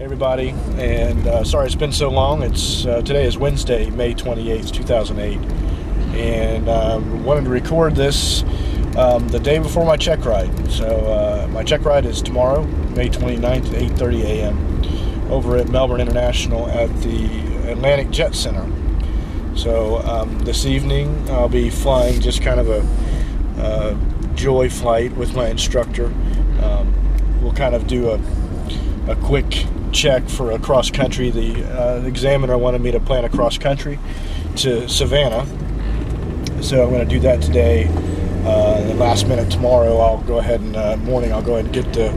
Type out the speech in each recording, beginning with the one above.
everybody, and uh, sorry it's been so long. It's uh, today is Wednesday, May 28th, 2008, and um, wanted to record this um, the day before my check ride. So uh, my check ride is tomorrow, May 29th at 8:30 a.m. over at Melbourne International at the Atlantic Jet Center. So um, this evening I'll be flying just kind of a uh, joy flight with my instructor. Um, we'll kind of do a a quick check for a cross country. The, uh, examiner wanted me to plan a cross country to Savannah, so I'm going to do that today. Uh, the last minute tomorrow, I'll go ahead and uh, morning. I'll go ahead and get the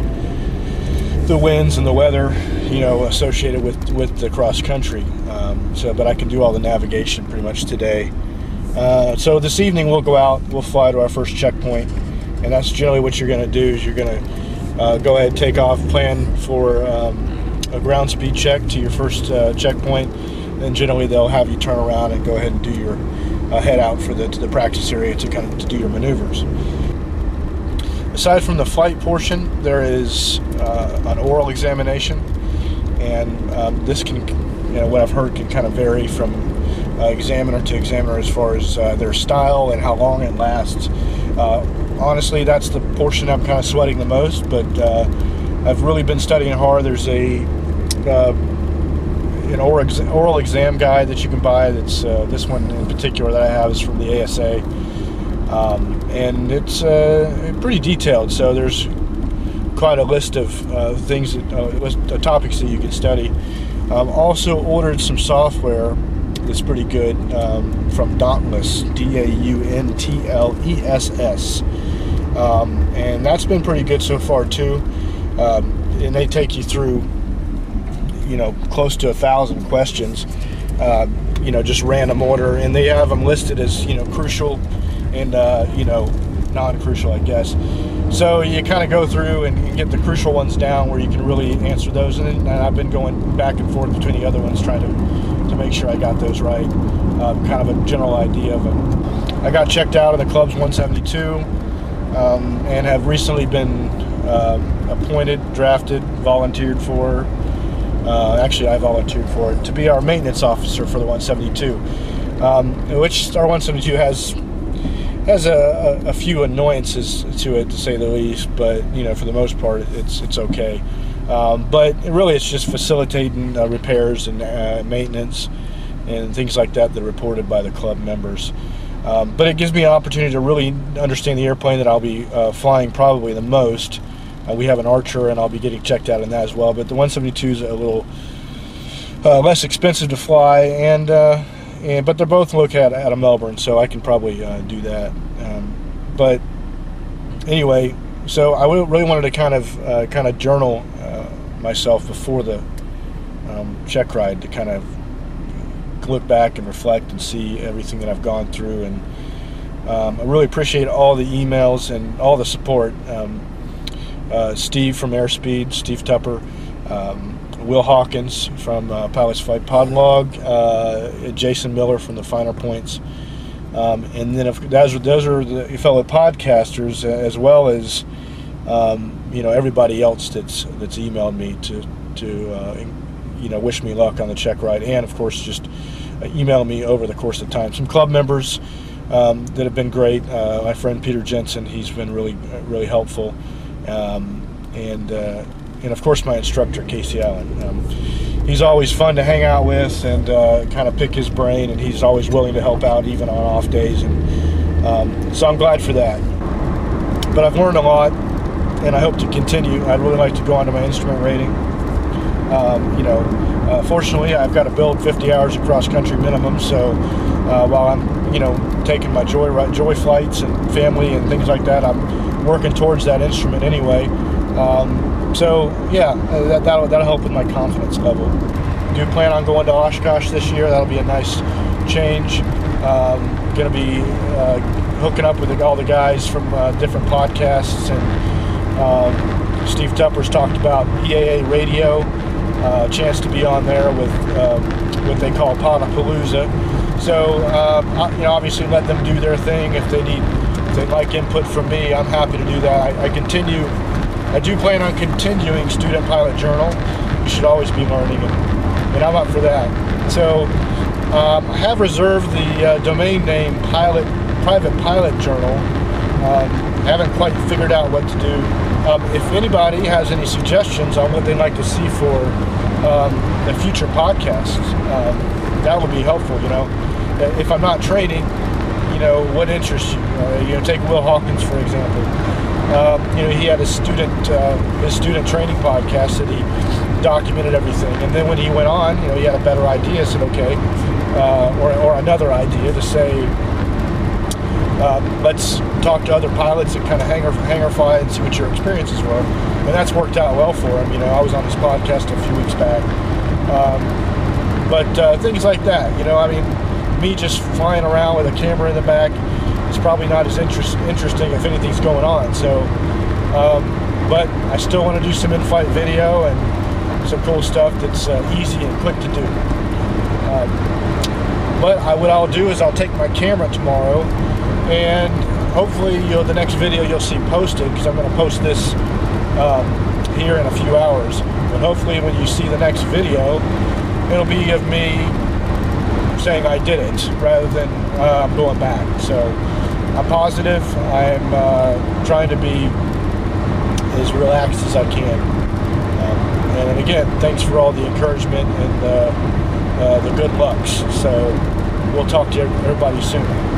the winds and the weather, you know, associated with with the cross country. Um, so, but I can do all the navigation pretty much today. Uh, so this evening we'll go out. We'll fly to our first checkpoint, and that's generally what you're going to do. Is you're going to uh, go ahead, take off, plan for um, a ground speed check to your first uh, checkpoint. Then generally they'll have you turn around and go ahead and do your uh, head out for the to the practice area to kind of to do your maneuvers. Aside from the flight portion, there is uh, an oral examination, and um, this can, you know, what I've heard can kind of vary from uh, examiner to examiner as far as uh, their style and how long it lasts. Uh, honestly, that's the portion I'm kind of sweating the most, but I've really been studying hard. There's a uh, an oral, ex- oral exam guide that you can buy. That's uh, this one in particular that I have is from the ASA, um, and it's uh, pretty detailed. So there's quite a list of uh, things, that, uh, of topics that you can study. Um, also ordered some software that's pretty good um, from Dauntless, D-A-U-N-T-L-E-S-S, um, and that's been pretty good so far too. Um, and they take you through, you know, close to a thousand questions, uh, you know, just random order, and they have them listed as you know crucial and uh, you know non-crucial, I guess. So you kind of go through and get the crucial ones down where you can really answer those, and, and I've been going back and forth between the other ones trying to to make sure I got those right. Um, kind of a general idea of them. I got checked out of the club's 172 um, and have recently been um, appointed, drafted, volunteered for. Uh, actually, I volunteered for it to be our maintenance officer for the 172, um, which our 172 has has a, a, a, few annoyances to it, to say the least. But you know, for the most part, it's it's okay. Um, but really, it's just facilitating uh, repairs and uh, maintenance and things like that that are reported by the club members. Um, but it gives me an opportunity to really understand the airplane that I'll be uh, flying probably the most uh, we have an Archer, and I'll be getting checked out in that as well. But the 172 is a little uh, less expensive to fly, and, uh, and but they're both located out of Melbourne, so I can probably uh, do that. Um, but anyway, so I really wanted to kind of kind of journal myself before the um, check ride to kind of look back and reflect and see everything that I've gone through and. Um, I really appreciate all the emails and all the support. Um, uh, Steve from Airspeed, Steve Tupper, um, Will Hawkins from uh, Pilots Flight Podlog, uh, Jason Miller from the Finer Points. Um, and then if those those are the fellow podcasters as well as um, you know everybody else that's that's emailed me to to uh, you know wish me luck on the check ride. And of course just uh, email me over the course of time. Some club members um, that have been great. Uh, my friend Peter Jensen he's been really really helpful um, and uh, and of course my instructor Casey Allen. Um, he's always fun to hang out with and uh, kind of pick his brain, and he's always willing to help out even on off days, and um, so I'm glad for that. But I've learned a lot, and I hope to continue. I'd really like to go on to my instrument rating. Um, you know, uh, fortunately, I've got to build 50 hours of cross country minimum, so uh, while I'm, you know, taking my joy joy flights and family and things like that, I'm working towards that instrument anyway. Um, so yeah, that, that'll, that'll help with my confidence level. I do plan on going to Oshkosh this year. That'll be a nice change. Um, to be uh, hooking up with all the guys from uh, different podcasts and um, Steve Tupper's talked about EAA radio, uh, chance to be on there with um, what they call Podapalooza. So, uh, you know, obviously let them do their thing if they need if they'd like input from me, I'm happy to do that. I, I continue, I do plan on continuing Student Pilot Journal. you should always be learning, and, and I'm up for that. So um, I have reserved the uh, domain name Pilot Private Pilot Journal. Um, haven't quite figured out what to do. Um, if anybody has any suggestions on what they'd like to see for um, the future podcasts, um, that would be helpful. You know, if I'm not training, know, what interests you? Uh, you know, take Will Hawkins for example. Um, you know, he had a student uh, his student training podcast that he documented everything, and then when he went on, you know, he had a better idea. Said, okay, uh, or or another idea to say. Uh, let's talk to other pilots and kind of hang, hang fly and see what your experiences were. And that's worked out well for him. You know, I was on his podcast a few weeks back. Um, but uh, things like that, you know, I mean, me just flying around with a camera in the back is probably not as interest, interesting if anything's going on. So, um, but I still want to do some in-flight video and some cool stuff that's uh, easy and quick to do. Um, but I, what I'll do is I'll take my camera tomorrow and hopefully you'll, the next video you'll see posted because I'm going to post this um, here in a few hours. But hopefully when you see the next video, it'll be of me saying I did it rather than uh, I'm going back. So I'm positive. I'm uh, trying to be as relaxed as I can. Um, and again, thanks for all the encouragement and uh, uh the good lucks. So we'll talk to everybody soon.